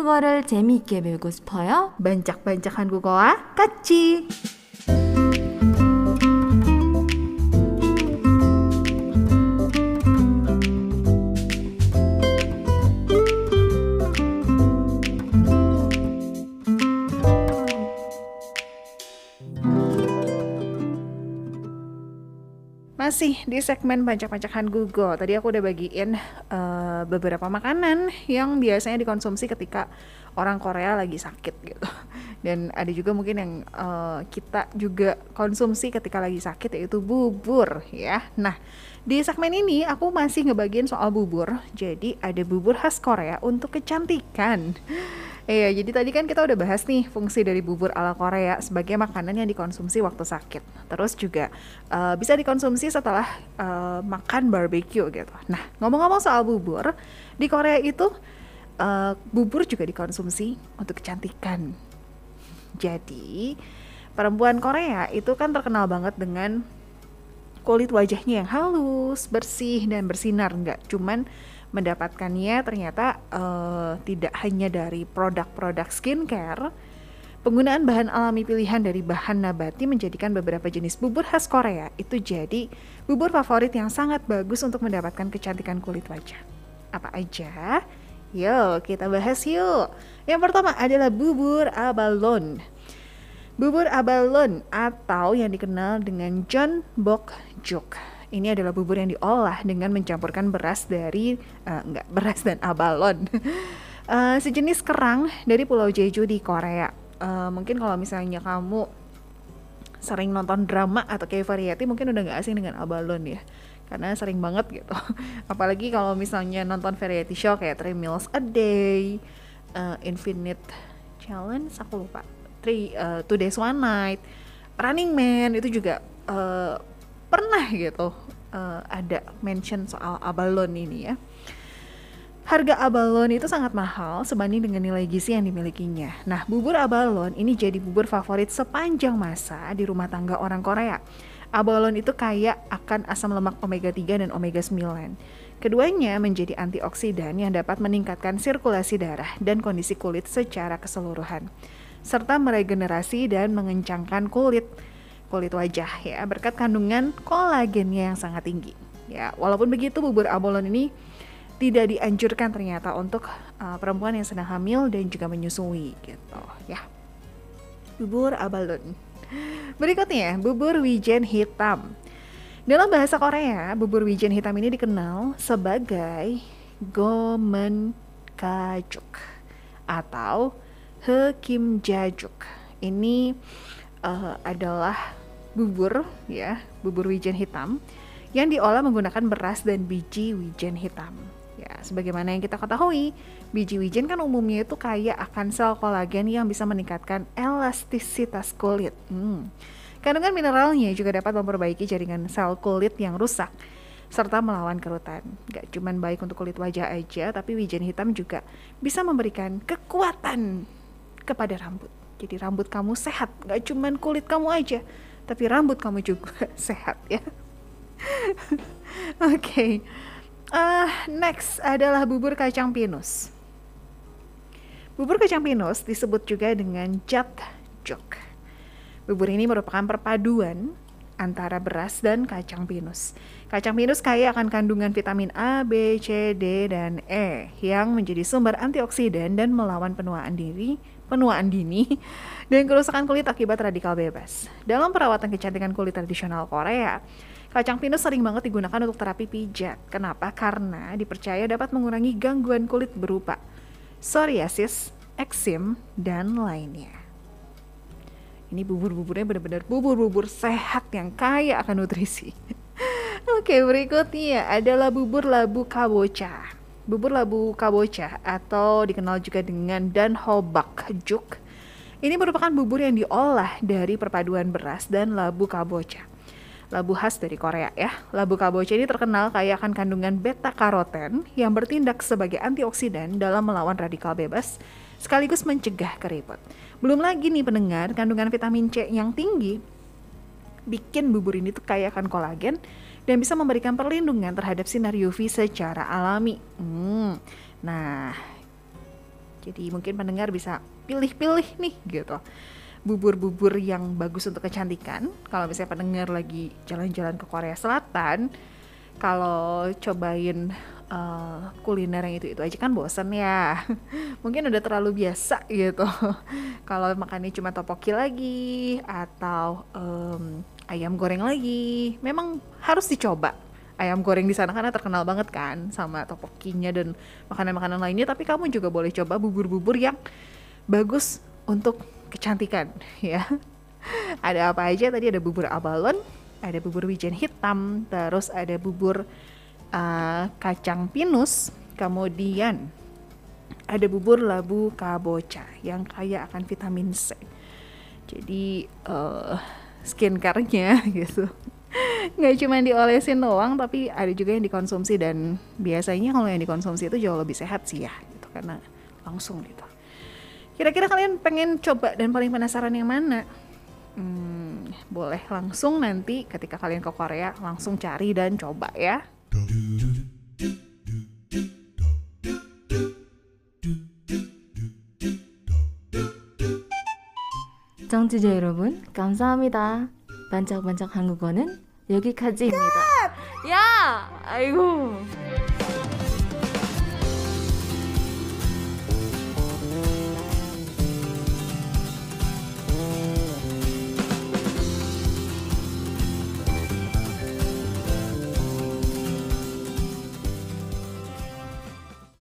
한국어를 재미있게 배우고 싶어요? 반짝반짝 한국어와 같이! Masih di segmen pajak-pajakan Google. Tadi aku udah bagiin uh, beberapa makanan yang biasanya dikonsumsi ketika orang Korea lagi sakit gitu. Dan ada juga mungkin yang uh, kita juga konsumsi ketika lagi sakit yaitu bubur ya. Nah, di segmen ini aku masih ngebagiin soal bubur. Jadi ada bubur khas Korea untuk kecantikan. Iya, jadi tadi kan kita udah bahas nih fungsi dari bubur ala Korea sebagai makanan yang dikonsumsi waktu sakit. Terus juga uh, bisa dikonsumsi setelah uh, makan barbecue gitu. Nah, ngomong-ngomong soal bubur, di Korea itu uh, bubur juga dikonsumsi untuk kecantikan. Jadi, perempuan Korea itu kan terkenal banget dengan kulit wajahnya yang halus, bersih dan bersinar, nggak cuman mendapatkannya ternyata uh, tidak hanya dari produk-produk skincare, penggunaan bahan alami pilihan dari bahan nabati menjadikan beberapa jenis bubur khas Korea itu jadi bubur favorit yang sangat bagus untuk mendapatkan kecantikan kulit wajah. Apa aja? Yuk, kita bahas yuk. Yang pertama adalah bubur abalon. Bubur abalon atau yang dikenal dengan John Bok Juk ini adalah bubur yang diolah dengan mencampurkan beras dari uh, enggak beras dan abalon. uh, sejenis kerang dari Pulau Jeju di Korea. Uh, mungkin kalau misalnya kamu sering nonton drama atau kayak variety mungkin udah nggak asing dengan abalon ya karena sering banget gitu apalagi kalau misalnya nonton variety show kayak Three Meals a Day uh, Infinite Challenge aku lupa Three uh, Two Days One Night Running Man itu juga uh, pernah gitu uh, ada mention soal abalon ini ya. Harga abalon itu sangat mahal sebanding dengan nilai gizi yang dimilikinya. Nah, bubur abalon ini jadi bubur favorit sepanjang masa di rumah tangga orang Korea. Abalon itu kaya akan asam lemak omega 3 dan omega 9. Keduanya menjadi antioksidan yang dapat meningkatkan sirkulasi darah dan kondisi kulit secara keseluruhan, serta meregenerasi dan mengencangkan kulit kulit wajah ya berkat kandungan kolagennya yang sangat tinggi. Ya, walaupun begitu bubur abalon ini tidak dianjurkan ternyata untuk uh, perempuan yang sedang hamil dan juga menyusui gitu ya. Bubur abalon. Berikutnya, bubur wijen hitam. Dalam bahasa Korea, bubur wijen hitam ini dikenal sebagai gomen kajuk atau he kim jajuk. Ini uh, adalah bubur ya, bubur wijen hitam yang diolah menggunakan beras dan biji wijen hitam. Ya, sebagaimana yang kita ketahui, biji wijen kan umumnya itu kaya akan sel kolagen yang bisa meningkatkan elastisitas kulit. Hmm. Kandungan mineralnya juga dapat memperbaiki jaringan sel kulit yang rusak serta melawan kerutan. Gak cuman baik untuk kulit wajah aja, tapi wijen hitam juga bisa memberikan kekuatan kepada rambut. Jadi rambut kamu sehat, gak cuman kulit kamu aja, tapi rambut kamu juga sehat ya. Oke. okay. Uh, next adalah bubur kacang pinus. Bubur kacang pinus disebut juga dengan jat jok. Bubur ini merupakan perpaduan antara beras dan kacang pinus. Kacang pinus kaya akan kandungan vitamin A, B, C, D, dan E yang menjadi sumber antioksidan dan melawan penuaan diri penuaan dini, dan kerusakan kulit akibat radikal bebas. Dalam perawatan kecantikan kulit tradisional Korea, kacang pinus sering banget digunakan untuk terapi pijat. Kenapa? Karena dipercaya dapat mengurangi gangguan kulit berupa psoriasis, eksim, dan lainnya. Ini bubur-buburnya benar-benar bubur-bubur sehat yang kaya akan nutrisi. Oke, berikutnya adalah bubur labu kabocha. Bubur labu kabocha atau dikenal juga dengan danhobak juk. Ini merupakan bubur yang diolah dari perpaduan beras dan labu kabocha. Labu khas dari Korea ya. Labu kabocha ini terkenal kaya akan kandungan beta karoten yang bertindak sebagai antioksidan dalam melawan radikal bebas sekaligus mencegah keriput. Belum lagi nih pendengar, kandungan vitamin C yang tinggi bikin bubur ini tuh kaya akan kolagen dan bisa memberikan perlindungan terhadap sinar UV secara alami. Hmm. Nah, Jadi mungkin pendengar bisa pilih-pilih nih gitu bubur-bubur yang bagus untuk kecantikan. Kalau misalnya pendengar lagi jalan-jalan ke Korea Selatan, kalau cobain uh, kuliner yang itu itu aja kan bosen ya. Mungkin udah terlalu biasa gitu. Kalau makannya cuma topoki lagi atau um, ayam goreng lagi memang harus dicoba. Ayam goreng di sana karena terkenal banget kan sama topokinya dan makanan-makanan lainnya. Tapi kamu juga boleh coba bubur-bubur yang bagus untuk kecantikan ya. Ada apa aja? Tadi ada bubur abalon ada bubur wijen hitam, terus ada bubur uh, kacang pinus, kemudian ada bubur labu kabocha yang kaya akan vitamin C. Jadi uh, skincare-nya gitu nggak cuma diolesin doang tapi ada juga yang dikonsumsi dan biasanya kalau yang dikonsumsi itu jauh lebih sehat sih ya gitu karena langsung gitu kira-kira kalian pengen coba dan paling penasaran yang mana hmm, boleh langsung nanti ketika kalian ke Korea langsung cari dan coba ya. 청취자 여러분, 감사합니다. 반짝반짝 한국어는 여기까지입니다. 야! 아이고.